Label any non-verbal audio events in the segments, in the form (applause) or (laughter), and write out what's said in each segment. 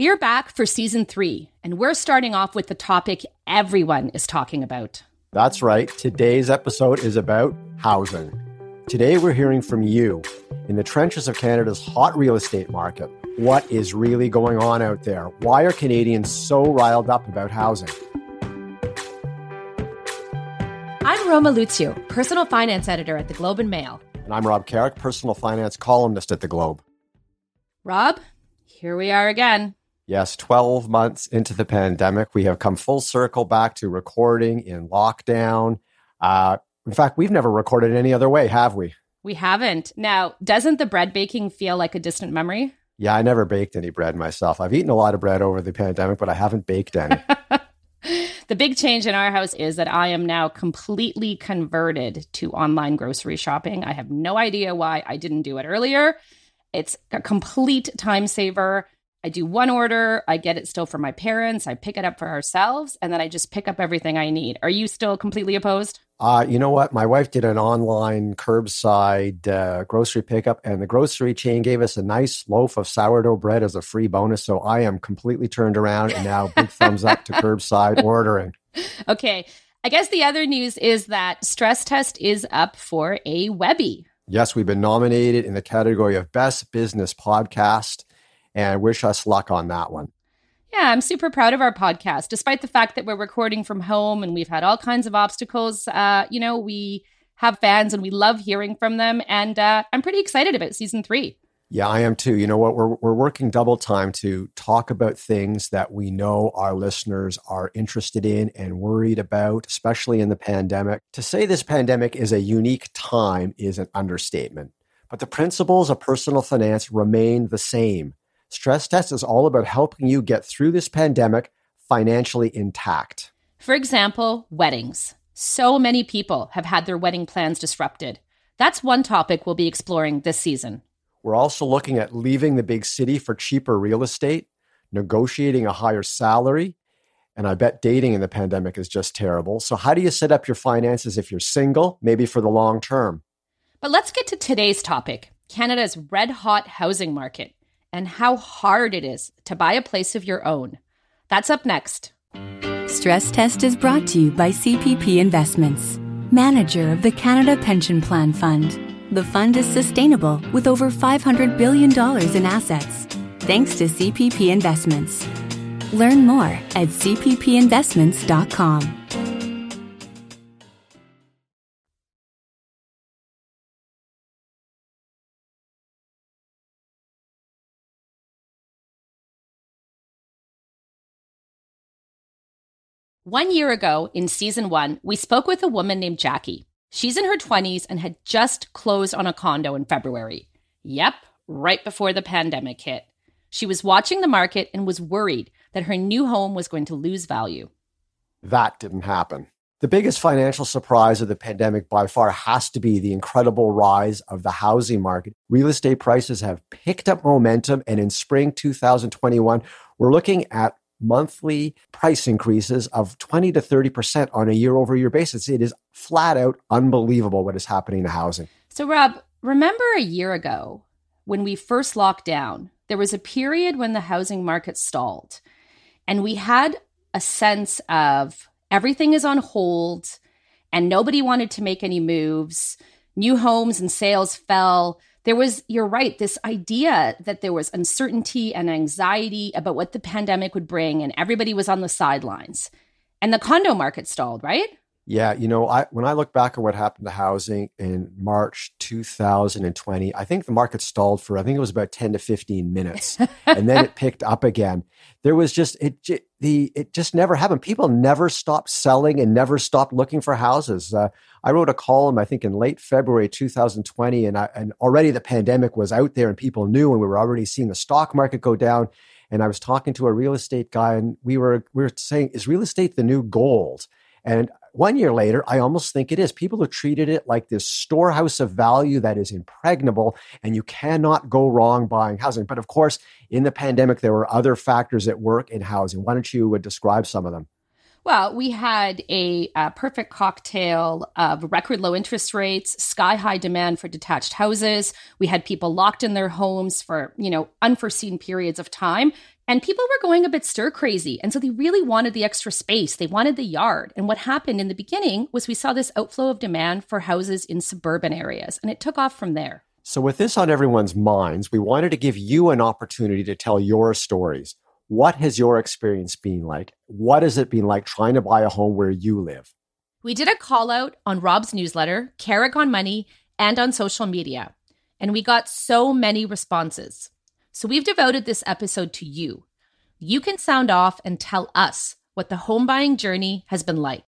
We're back for season three, and we're starting off with the topic everyone is talking about. That's right. Today's episode is about housing. Today, we're hearing from you in the trenches of Canada's hot real estate market. What is really going on out there? Why are Canadians so riled up about housing? I'm Roma Luciw, personal finance editor at the Globe and Mail. And I'm Rob Carrick, personal finance columnist at the Globe. Rob, here we are again. Yes, 12 months into the pandemic, we have come full circle back to recording in lockdown. Uh, in fact, we've never recorded any other way, have we? We haven't. Now, doesn't the bread baking feel like a distant memory? Yeah, I never baked any bread myself. I've eaten a lot of bread over the pandemic, but I haven't baked any. (laughs) the big change in our house is that I am now completely converted to online grocery shopping. I have no idea why I didn't do it earlier. It's a complete time saver. I do one order, I get it still for my parents, I pick it up for ourselves, and then I just pick up everything I need. Are you still completely opposed? Uh, you know what? My wife did an online curbside uh, grocery pickup, and the grocery chain gave us a nice loaf of sourdough bread as a free bonus. So I am completely turned around and now big thumbs up to curbside (laughs) ordering. Okay. I guess the other news is that Stress Test is up for a Webby. Yes, we've been nominated in the category of Best Business Podcast and wish us luck on that one. Yeah, I'm super proud of our podcast. Despite the fact that we're recording from home and we've had all kinds of obstacles, uh, you know, we have fans and we love hearing from them. And uh, I'm pretty excited about season three. Yeah, I am too. You know what? We're, we're working double time to talk about things that we know our listeners are interested in and worried about, especially in the pandemic. To say this pandemic is a unique time is an understatement, but the principles of personal finance remain the same. Stress Test is all about helping you get through this pandemic financially intact. For example, weddings. So many people have had their wedding plans disrupted. That's one topic we'll be exploring this season. We're also looking at leaving the big city for cheaper real estate, negotiating a higher salary, and I bet dating in the pandemic is just terrible. So, how do you set up your finances if you're single, maybe for the long term? But let's get to today's topic Canada's red hot housing market and how hard it is to buy a place of your own. That's up next. Stress Test is brought to you by CPP Investments, manager of the Canada Pension Plan Fund. The fund is sustainable with over $500 billion in assets, thanks to CPP Investments. Learn more at cppinvestments.com. One year ago, in season one, we spoke with a woman named Jackie. She's in her 20s and had just closed on a condo in February. Yep, right before the pandemic hit. She was watching the market and was worried that her new home was going to lose value. That didn't happen. The biggest financial surprise of the pandemic by far has to be the incredible rise of the housing market. Real estate prices have picked up momentum, and in spring 2021, we're looking at monthly price increases of 20 to 30% on a year over year basis. It is flat out unbelievable what is happening to housing. So, Rob, remember a year ago when we first locked down, there was a period when the housing market stalled, and we had a sense of everything is on hold and nobody wanted to make any moves. New homes and sales fell there was, you're right, this idea that there was uncertainty and anxiety about what the pandemic would bring, and everybody was on the sidelines. And the condo market stalled, right? Yeah, you know, I when I look back at what happened to housing in March 2020, I think the market stalled for I think it was about 10 to 15 minutes, (laughs) and then it picked up again. There was just it the it just never happened. People never stopped selling and never stopped looking for houses. Uh, I wrote a column I think in late February 2020, and I, and already the pandemic was out there and people knew, and we were already seeing the stock market go down. And I was talking to a real estate guy, and we were we were saying, is real estate the new gold? And one year later, I almost think it is. People have treated it like this storehouse of value that is impregnable, and you cannot go wrong buying housing. But of course, in the pandemic, there were other factors at work in housing. Why don't you uh, describe some of them? Well, we had a, a, perfect cocktail of record low interest rates, sky high demand for detached houses. We had people locked in their homes for, you know, unforeseen periods of time. And people were going a bit stir crazy. And so they really wanted the extra space. They wanted the yard. And what happened in the beginning was we saw this outflow of demand for houses in suburban areas, and it took off from there. So, with this on everyone's minds, we wanted to give you an opportunity to tell your stories. What has your experience been like? What has it been like trying to buy a home where you live? We did a call out on Rob's newsletter, Carrick on Money, and on social media, and we got so many responses. So we've devoted this episode to you. You can sound off and tell us what the home buying journey has been like.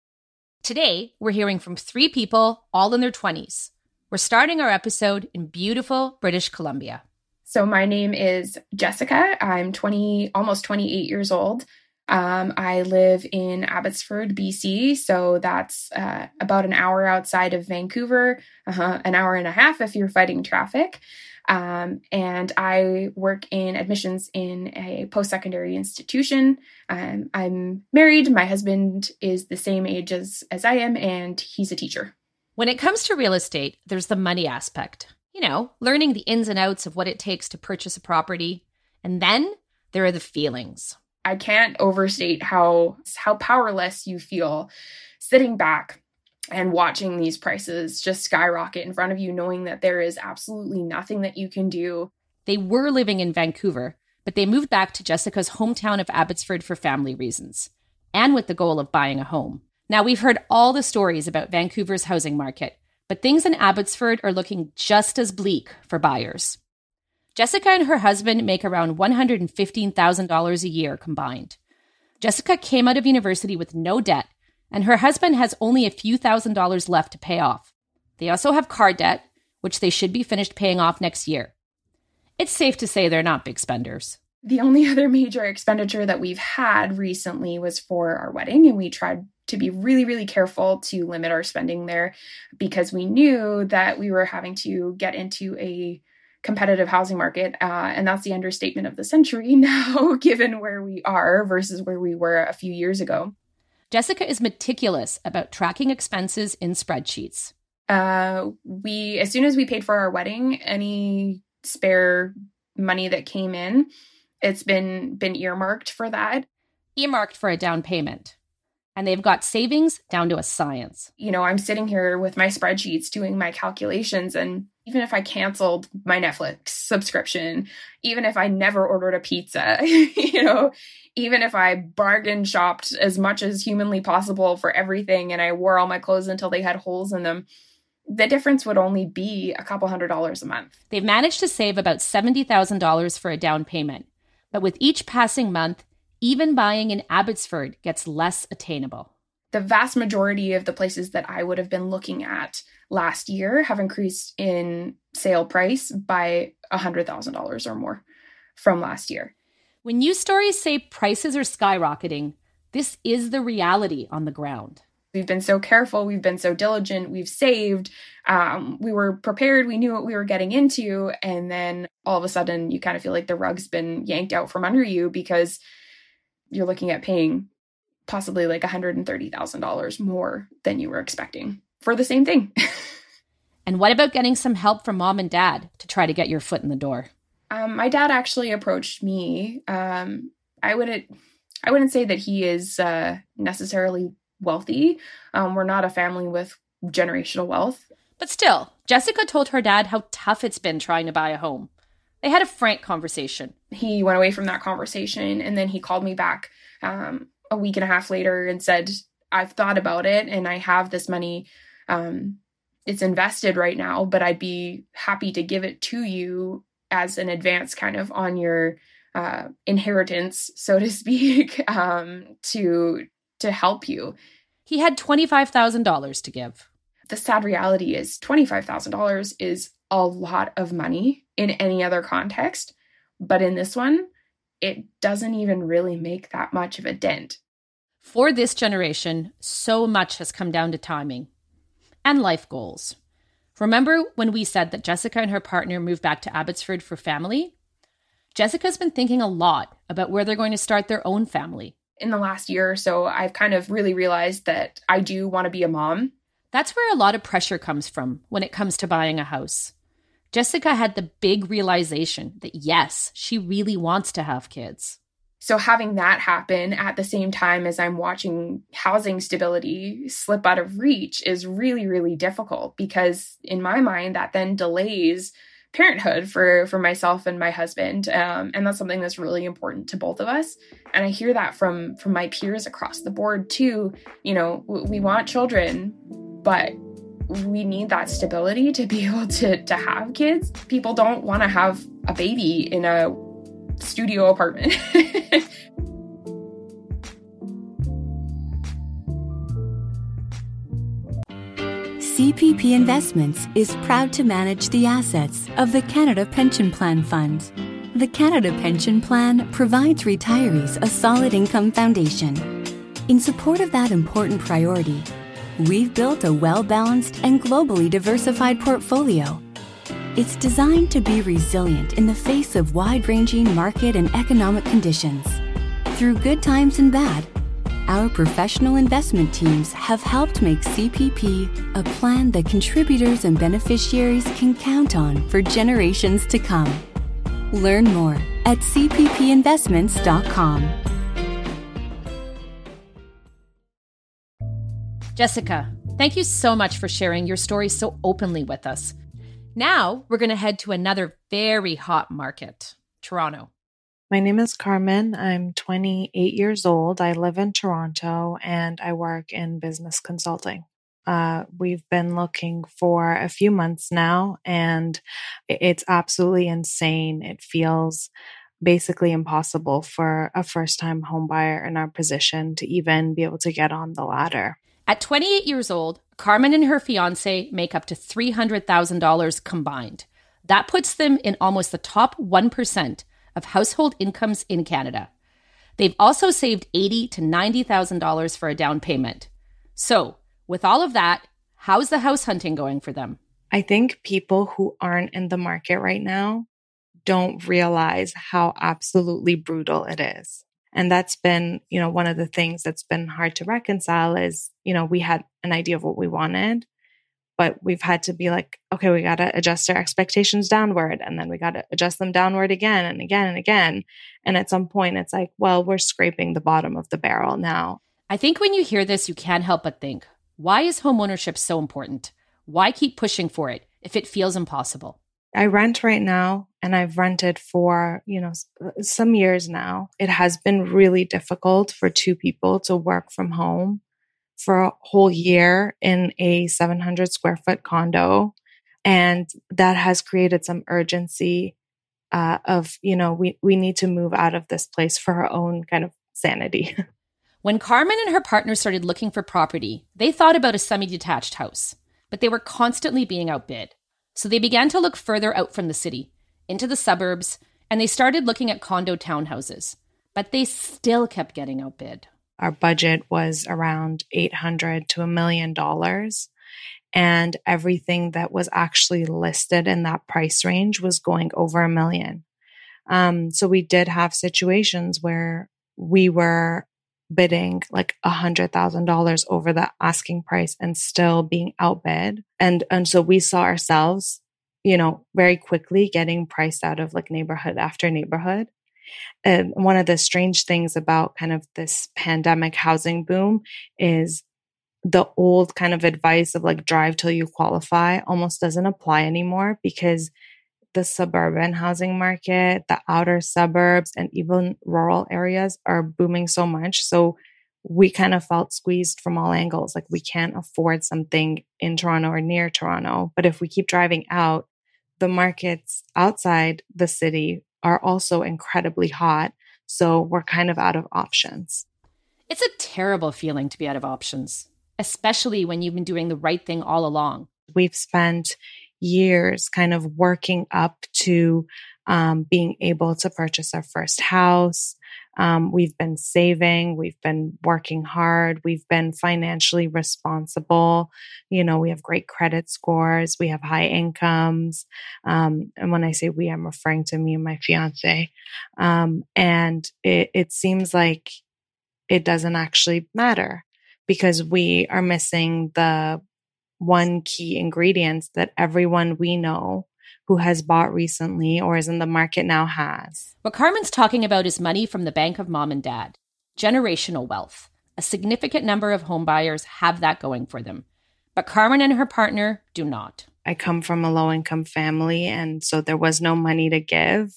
Today, we're hearing from three people, all in their 20s. We're starting our episode in beautiful British Columbia. So, my name is Jessica. I'm 20, almost 28 years old. Um, I live in Abbotsford, BC. So, that's uh, about an hour outside of Vancouver, uh-huh, an hour and a half if you're fighting traffic. Um, and I work in admissions in a post secondary institution. Um, I'm married. My husband is the same age as, as I am, and he's a teacher. When it comes to real estate, there's the money aspect. You know, learning the ins and outs of what it takes to purchase a property. And then there are the feelings. I can't overstate how how powerless you feel sitting back and watching these prices just skyrocket in front of you, knowing that there is absolutely nothing that you can do. They were living in Vancouver, but they moved back to Jessica's hometown of Abbotsford for family reasons and with the goal of buying a home. Now, we've heard all the stories about Vancouver's housing market, but things in Abbotsford are looking just as bleak for buyers. Jessica and her husband make around $115,000 a year combined. Jessica came out of university with no debt and her husband has only a few thousand dollars left to pay off. They also have car debt, which they should be finished paying off next year. It's safe to say they're not big spenders. The only (laughs) other major expenditure that we've had recently was for our wedding, and we tried to be really, really careful to limit our spending there because we knew that we were having to get into a competitive housing market. Uh, and that's the understatement of the century (laughs) now, given where we are versus where we were a few years ago. Jessica is meticulous about tracking expenses in spreadsheets. Uh, we, as soon as we paid for our wedding, any spare money that came in, it's been been earmarked for that. Earmarked for a down payment. And they've got savings down to a science. You know, I'm sitting here with my spreadsheets doing my calculations and even if I canceled my Netflix subscription, even if I never ordered a pizza, (laughs) you know, even if I bargain shopped as much as humanly possible for everything and I wore all my clothes until they had holes in them, the difference would only be a couple hundred dollars a month. They've managed to save about $70,000 for a down payment. But with each passing month, even buying in Abbotsford gets less attainable. The vast majority of the places that I would have been looking at last year have increased in sale price by $100,000 or more from last year. When news stories say prices are skyrocketing, this is the reality on the ground. We've been so careful, we've been so diligent, we've saved, um, we were prepared, we knew what we were getting into, and then all of a sudden you kind of feel like the rug's been yanked out from under you because you're looking at paying possibly like $130,000 more than you were expecting for the same thing. (laughs) and what about getting some help from mom and dad to try to get your foot in the door? Um, my dad actually approached me. Um, I wouldn't, I wouldn't say that he is uh, necessarily wealthy. Um, we're not a family with generational wealth. But still, Jessica told her dad how tough it's been trying to buy a home. They had a frank conversation. He went away from that conversation and then he called me back um, a week and a half later and said, I've thought about it and I have this money. Um, it's invested right now, but I'd be happy to give it to you as an advance kind of on your uh, inheritance, so to (laughs) speak, um, to to help you. He had twenty five thousand dollars to give. The sad reality is twenty five thousand dollars is a lot of money in any other context, but in this one, it doesn't even really make that much of a dent. For this generation, so much has come down to timing and life goals. Remember when we said that Jessica and her partner moved back to Abbotsford for family? Jessica's been thinking a lot about where they're going to start their own family. In the last year or so, I've kind of really realized that I do want to be a mom. That's where a lot of pressure comes from when it comes to buying a house. Jessica had the big realization that yes, she really wants to have kids. So having that happen at the same time as I'm watching housing stability slip out of reach is really, really difficult because in my mind, that then delays parenthood for for myself and my husband. Um, and that's something that's really important to both of us. And i hear that from from my peers across the board too. You know we want children but we need that stability to be (laughs) able to to have kids people don't want to have a baby in a studio apartment (laughs) CPP Investments is proud to manage the assets of the Canada Pension Plan Fund. The Canada Pension Plan provides retirees a solid income foundation. In support of that important priority, we've built a well balanced and globally diversified portfolio. It's designed to be resilient in the face of wide ranging market and economic conditions. Through good times and bad, our professional investment teams have helped make CPP a plan that contributors and beneficiaries can count on for generations to come. Learn more at cppinvestments.com. Jessica, thank you so much for sharing your story so openly with us. Now we're going to head to another very hot market, Toronto. My name is Carmen. I'm 28 years old. I live in Toronto and I work in business consulting. Uh, we've been looking for a few months now and it's absolutely insane. It feels basically impossible for a first time homebuyer in our position to even be able to get on the ladder. At 28 years old, Carmen and her fiance make up to $300,000 combined. That puts them in almost the top 1% of household incomes in Canada. They've also saved eighty to ninety thousand dollars for a down payment. So, with all of that, how's the house hunting going for them? I think people who aren't in the market right now don't realize how absolutely brutal it is. And that's been, you know, one of the things that's been hard to reconcile is, you know, we had an idea of what we wanted, but we've had to be like, okay, we got to adjust our expectations downward and then we got to adjust them downward again and again and again. And at some point, it's like, well, we're scraping the bottom of the barrel now. I think when you hear this, you can't help but think, why is homeownership so important? Why keep pushing for it if it feels impossible? I rent right now and I've rented for, you know, some years now. It has been really difficult for two people to work from home for a whole year in a 700 square foot condo. And that has created some urgency uh, of, you know, we, we need to move out of this place for our own kind of sanity. (laughs) when Carmen and her partner started looking for property, they thought about a semi detached house, but they were constantly being outbid. So they began to look further out from the city, into the suburbs, and they started looking at condo townhouses. But they still kept getting outbid. Our budget was around 800 to a million dollars. And everything that was actually listed in that price range was going over a million. Um, so we did have situations where we were bidding like a hundred thousand dollars over the asking price and still being outbid. And, and so we saw ourselves, you know, very quickly getting priced out of like neighborhood after neighborhood. And one of the strange things about kind of this pandemic housing boom is the old kind of advice of like drive till you qualify almost doesn't apply anymore because the suburban housing market, the outer suburbs, and even rural areas are booming so much. So we kind of felt squeezed from all angles. Like we can't afford something in Toronto or near Toronto. But if we keep driving out, the markets outside the city are also incredibly hot. So we're kind of out of options. It's a terrible feeling to be out of options, especially when you've been doing the right thing all along. We've spent years kind of working up to um, being able to purchase our first house, um, we've been saving, we've been working hard, we've been financially responsible. You know, we have great credit scores, we have high incomes. Um, and when I say we, I'm referring to me and my fiance. Um, and it, it seems like it doesn't actually matter because we are missing the one key ingredient that everyone we know who has bought recently or is in the market now has. What Carmen's talking about is money from the bank of mom and dad, generational wealth. A significant number of homebuyers have that going for them, but Carmen and her partner do not. I come from a low income family, and so there was no money to give.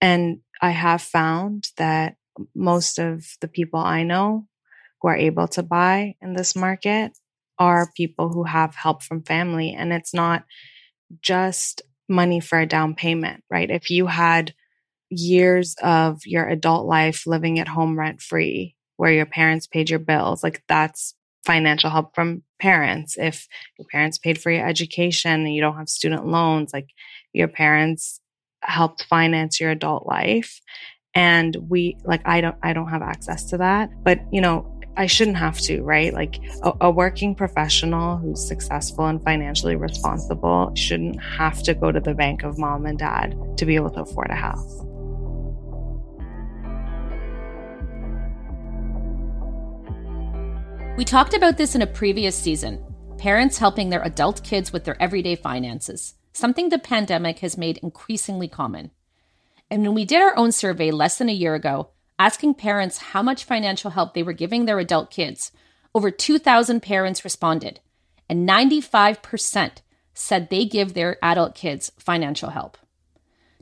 And I have found that most of the people I know who are able to buy in this market are people who have help from family. And it's not just money for a down payment, right? If you had years of your adult life living at home rent free, where your parents paid your bills, like that's financial help from parents. If your parents paid for your education and you don't have student loans, like your parents helped finance your adult life. And we, like, I don't, I don't have access to that. But, you know, I shouldn't have to, right? Like a, a, working professional who's successful and financially responsible shouldn't have to go to the bank of mom and dad to be able to afford a house. We talked about this in a previous season parents helping their adult kids with their everyday finances, something the pandemic has made increasingly common. And when we did our own survey less than a year ago, asking parents how much financial help they were giving their adult kids, over 2,000 parents responded, and 95% said they give their adult kids financial help.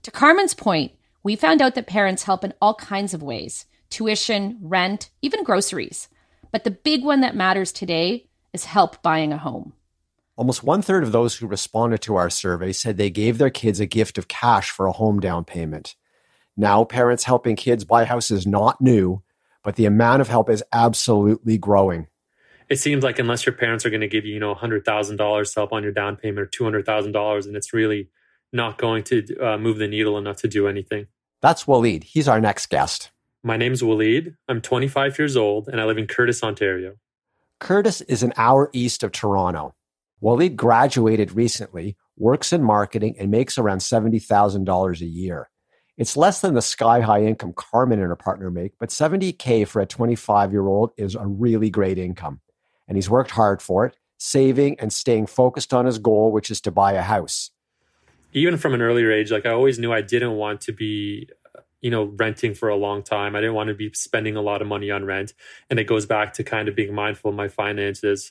To Carmen's point, we found out that parents help in all kinds of ways tuition, rent, even groceries. But the big one that matters today is help buying a home. Almost one third of those who responded to our survey said they gave their kids a gift of cash for a home down payment. Now, parents helping kids buy houses not new, but the amount of help is absolutely growing. It seems like unless your parents are going to give you, you know, hundred thousand dollars to help on your down payment or two hundred thousand dollars, and it's really not going to uh, move the needle enough to do anything. That's Waleed. He's our next guest. My name's Waleed. I'm 25 years old, and I live in Courtice, Ontario. Courtice is an hour east of Toronto. Waleed graduated recently, works in marketing, and makes around $70,000 a year. It's less than the sky high income Carmen and her partner make, but 70K for a 25 year old is a really great income. And he's worked hard for it, saving and staying focused on his goal, which is to buy a house. Even from an earlier age, like I always knew I didn't want to be, you know, renting for a long time. I didn't want to be spending a lot of money on rent. And it goes back to kind of being mindful of my finances.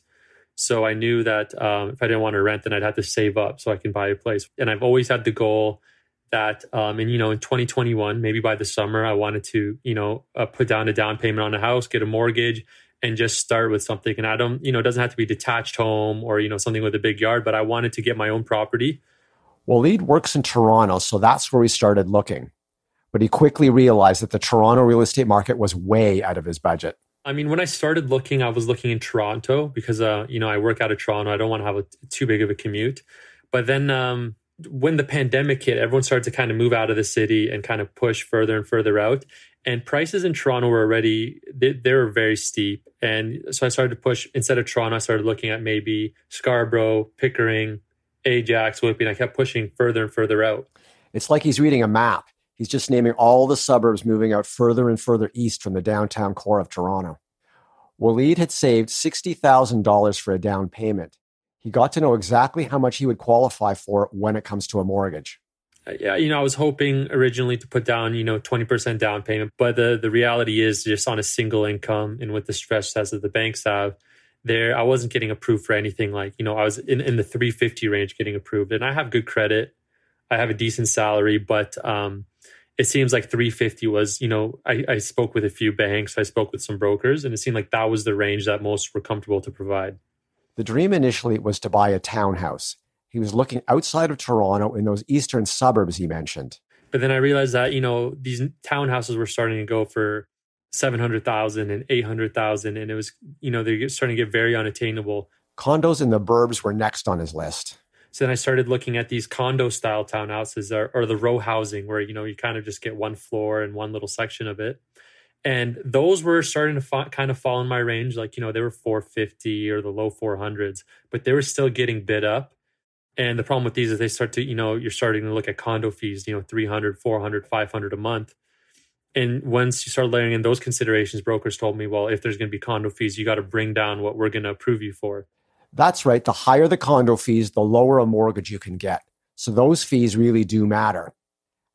So I knew that um, if I didn't want to rent, then I'd have to save up so I can buy a place. And I've always had the goal that um, and you know in 2021 maybe by the summer i wanted to you know uh, put down a down payment on a house get a mortgage and just start with something and i don't you know it doesn't have to be detached home or you know something with a big yard but i wanted to get my own property Waleed works in toronto so that's where we started looking but he quickly realized that the toronto real estate market was way out of his budget I mean, when I started looking, I was looking in Toronto because, uh, you know, I work out of Toronto. I don't want to have a, too big of a commute. But then um, when the pandemic hit, everyone started to kind of move out of the city and kind of push further and further out. And prices in Toronto were already they, they were very steep. And so I started to push instead of Toronto, I started looking at maybe Scarborough, Pickering, Ajax. And I kept pushing further and further out. It's like he's reading a map. He's just naming all the suburbs moving out further and further east from the downtown core of Toronto. Waleed had saved $60,000 for a down payment he got to know exactly how much he would qualify for when it comes to a mortgage. Uh, yeah, you know, I was hoping originally to put down, you know, 20% down payment, but the the reality is just on a single income and with the stress tests that the banks have, there I wasn't getting approved for anything like, you know, I was in, in the 350 range getting approved. And I have good credit. I have a decent salary, but um it seems like 350 was, you know, I, I spoke with a few banks, I spoke with some brokers, and it seemed like that was the range that most were comfortable to provide. The dream initially was to buy a townhouse. He was looking outside of Toronto in those eastern suburbs he mentioned. But then I realized that, you know, these townhouses were starting to go for 700,000 and 800,000 and it was, you know, they're starting to get very unattainable. Condos in the burbs were next on his list. So then I started looking at these condo style townhouses or, or the row housing where, you know, you kind of just get one floor and one little section of it and those were starting to fa- kind of fall in my range like you know they were 450 or the low 400s but they were still getting bid up. And the problem with these is they start to you know you're starting to look at condo fees you know 300 400 500 a month. And once you start layering in those considerations brokers told me well if there's going to be condo fees you got to bring down what we're going to approve you for. That's right. The higher the condo fees the lower a mortgage you can get. So those fees really do matter.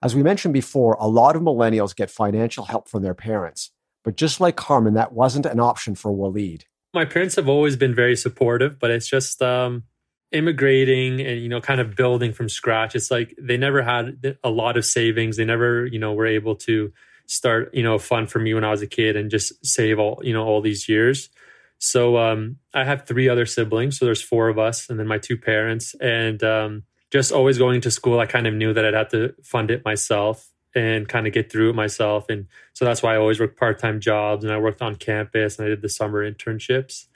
As we mentioned before, a lot of millennials get financial help from their parents. But just like Carmen, that wasn't an option for Waleed. My parents have always been very supportive, but it's just um, immigrating and you know kind of building from scratch. It's like they never had a lot of savings. They never you know were able to start you know fun for me when I was a kid and just save all you know all these years. So um, I have three other siblings, so there's four of us, and then my two parents, and um, just always going to school. I kind of knew that I'd have to fund it myself and kind of get through it myself, and so that's why I always worked part time jobs, and I worked on campus, and I did the summer internships.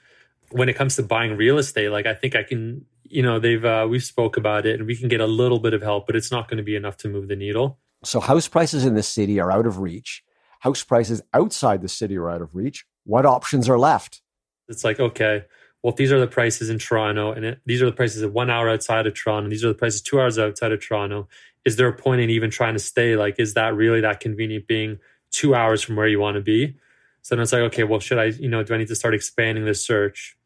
When it comes to buying real estate, like I think I can, you know, they've uh, we've spoke about it, and we can get a little bit of help, but it's not going to be enough to move the needle. So house prices in the city are out of reach. House prices outside the city are out of reach. What options are left? It's like, okay, well, these are the prices in Toronto, and it, these are the prices at one hour outside of Toronto, and these are the prices two hours outside of Toronto. Is there a point in even trying to stay? Like, is that really that convenient being two hours from where you want to be? So then it's like, okay, well, should I, you know, do I need to start expanding this search?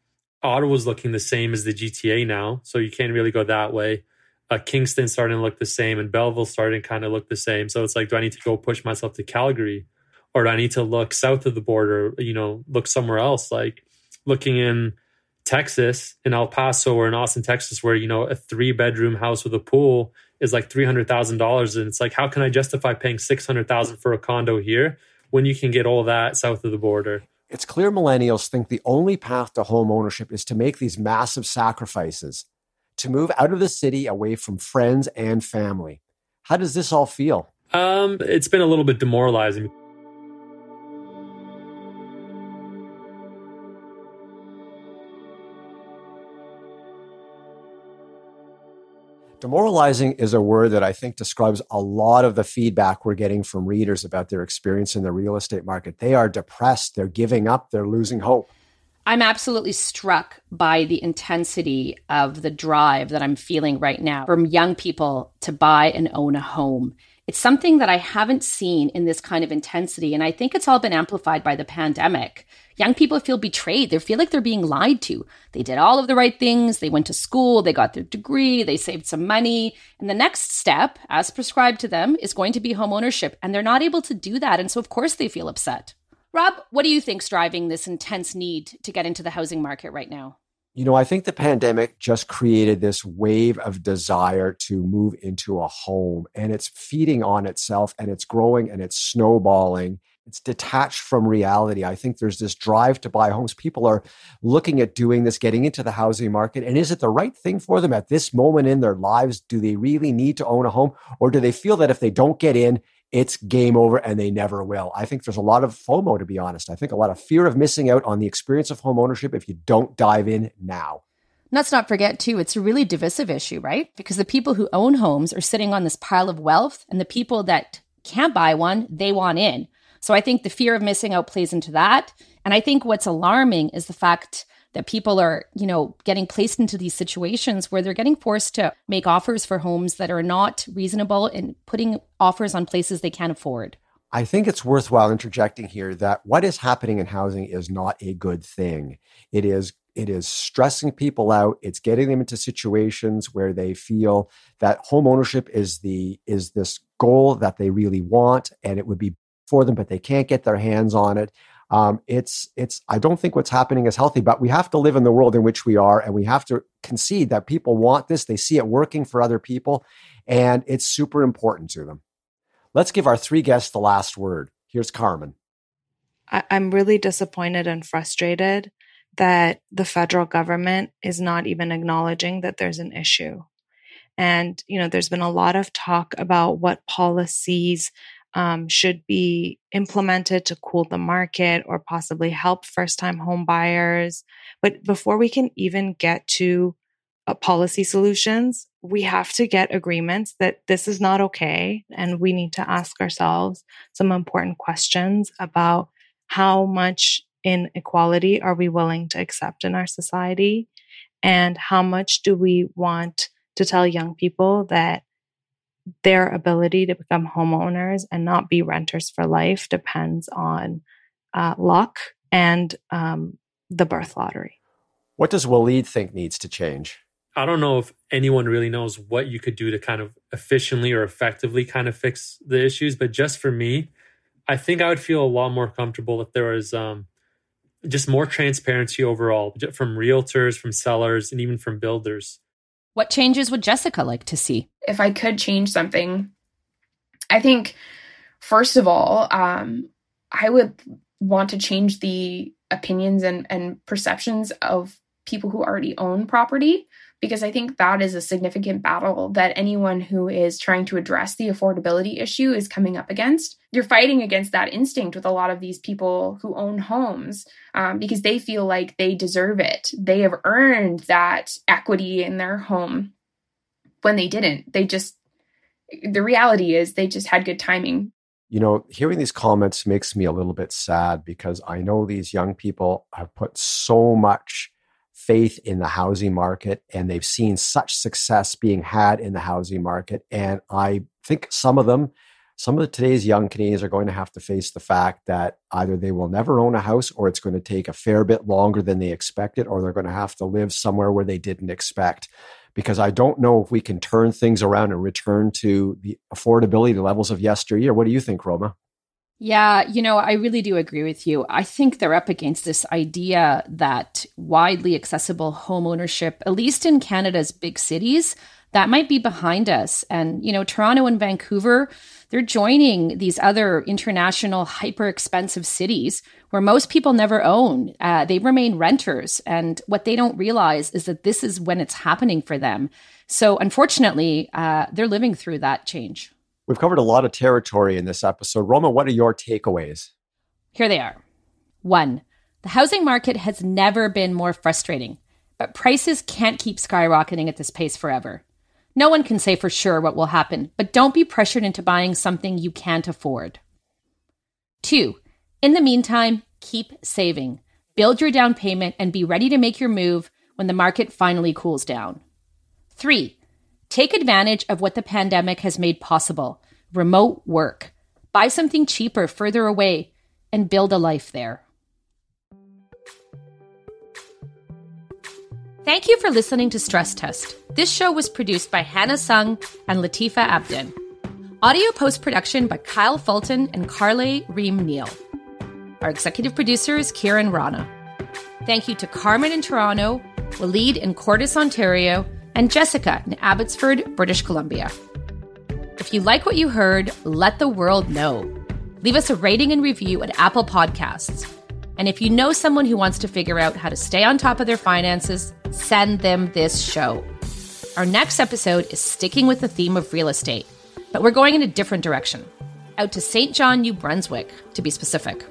Ottawa's looking the same as the GTA now, so you can't really go that way. Uh, Kingston's starting to look the same, and Belleville starting to kind of look the same. So it's like, do I need to go push myself to Calgary, or do I need to look south of the border? You know, look somewhere else, like looking in Texas, in El Paso or in Austin, Texas, where you know a three bedroom house with a pool is like three hundred thousand dollars, and it's like, how can I justify paying six hundred thousand for a condo here when you can get all that south of the border? It's clear millennials think the only path to home ownership is to make these massive sacrifices, to move out of the city away from friends and family. How does this all feel? Um, it's been a little bit demoralizing. Demoralizing is a word that I think describes a lot of the feedback we're getting from readers about their experience in the real estate market. They are depressed, they're giving up, they're losing hope. I'm absolutely struck by the intensity of the drive that I'm feeling right now from young people to buy and own a home. It's something that I haven't seen in this kind of intensity. And I think it's all been amplified by the pandemic. Young people feel betrayed. They feel like they're being lied to. They did all of the right things. They went to school. They got their degree. They saved some money. And the next step, as prescribed to them, is going to be home ownership. And they're not able to do that. And so, of course, they feel upset. Rob, what do you think's driving this intense need to get into the housing market right now? You know, I think the pandemic just created this wave of desire to move into a home, and it's feeding on itself and it's growing and it's snowballing. It's detached from reality. I think there's this drive to buy homes. People are looking at doing this, getting into the housing market. And is it the right thing for them at this moment in their lives? Do they really need to own a home? Or do they feel that if they don't get in, it's game over and they never will. I think there's a lot of FOMO, to be honest. I think a lot of fear of missing out on the experience of home ownership if you don't dive in now. Let's not forget, too, it's a really divisive issue, right? Because the people who own homes are sitting on this pile of wealth, and the people that can't buy one, they want in. So I think the fear of missing out plays into that. And I think what's alarming is the fact that people are, you know, getting placed into these situations where they're getting forced to make offers for homes that are not reasonable and putting offers on places they can't afford. I think it's worthwhile interjecting here that what is happening in housing is not a good thing. It is it is stressing people out. It's getting them into situations where they feel that home ownership is the is this goal that they really want and it would be for them, but they can't get their hands on it um, it's it's i don't think what's happening is healthy but we have to live in the world in which we are and we have to concede that people want this. They see it working for other people and it's super important to them. Let's give our three guests the last word. Here's carmen. I- i'm really disappointed and frustrated that the federal government is not even acknowledging that there's an issue. And you know there's been a lot of talk about what policies um, should be implemented to cool the market or possibly help first time home buyers. But before we can even get to uh, policy solutions, we have to get agreements that this is not okay. And we need to ask ourselves some important questions about how much inequality are we willing to accept in our society? And how much do we want to tell young people that their ability to become homeowners and not be renters for life depends on uh, luck and um, the birth lottery. What does Waleed think needs to change? I don't know if anyone really knows what you could do to kind of efficiently or effectively kind of fix the issues. But just for me, I think I would feel a lot more comfortable if there was um, just more transparency overall from realtors, from sellers, and even from builders. What changes would Jessica like to see? If I could change something, I think, first of all, um, I would want to change the opinions and, and perceptions of people who already own property because I think that is a significant battle that anyone who is trying to address the affordability issue is coming up against. You're fighting against that instinct with a lot of these people who own homes um, because they feel like they deserve it. They have earned that equity in their home when they didn't. They just, the reality is they just had good timing. You know, hearing these comments makes me a little bit sad because I know these young people have put so much faith in the housing market and they've seen such success being had in the housing market. And I think some of them, some of today's young Canadians are going to have to face the fact that either they will never own a house or it's going to take a fair bit longer than they expected, or they're going to have to live somewhere where they didn't expect. Because I don't know if we can turn things around and return to the affordability levels of yesteryear. What do you think, Roma? Yeah, you know, I really do agree with you. I think they're up against this idea that widely accessible home ownership, at least in Canada's big cities, that might be behind us. And, you know, Toronto and Vancouver, they're joining these other international hyper expensive cities where most people never own. Uh, they remain renters. And what they don't realize is that this is when it's happening for them. So, unfortunately, uh, they're living through that change. We've covered a lot of territory in this episode. Roma, what are your takeaways? Here they are. One, the housing market has never been more frustrating, but prices can't keep skyrocketing at this pace forever. No one can say for sure what will happen, but don't be pressured into buying something you can't afford. Two, in the meantime, keep saving. Build your down payment and be ready to make your move when the market finally cools down. Three, Take advantage of what the pandemic has made possible remote work. Buy something cheaper further away and build a life there. Thank you for listening to Stress Test. This show was produced by Hannah Sung and Latifa Abdin. Audio post production by Kyle Fulton and Carly Ream Neal. Our executive producer is Kieran Rana. Thank you to Carmen in Toronto, Walid in Courtice, Ontario, and Jessica in Abbotsford, British Columbia. If you like what you heard, let the world know. Leave us a rating and review at Apple Podcasts. And if you know someone who wants to figure out how to stay on top of their finances, send them this show. Our next episode is sticking with the theme of real estate, but we're going in a different direction. Out to St. John, New Brunswick, to be specific.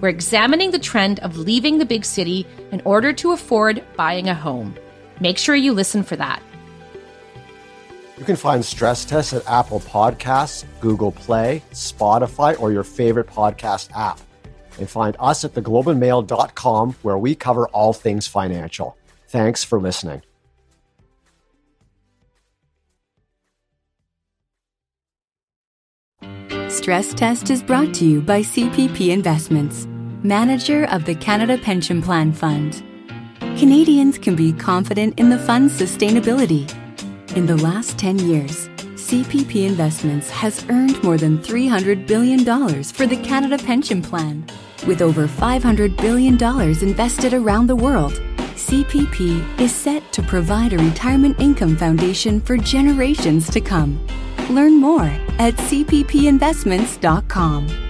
We're examining the trend of leaving the big city in order to afford buying a home. Make sure you listen for that. You can find Stress Test at Apple Podcasts, Google Play, Spotify, or your favorite podcast app. And find us at theglobeandmail.com where we cover all things financial. Thanks for listening. Stress Test is brought to you by CPP Investments, manager of the Canada Pension Plan Fund. Canadians can be confident in the fund's sustainability. In the last 10 years, CPP Investments has earned more than $300 billion for the Canada Pension Plan. With over $500 billion invested around the world, CPP is set to provide a retirement income foundation for generations to come. Learn more at cppinvestments.com.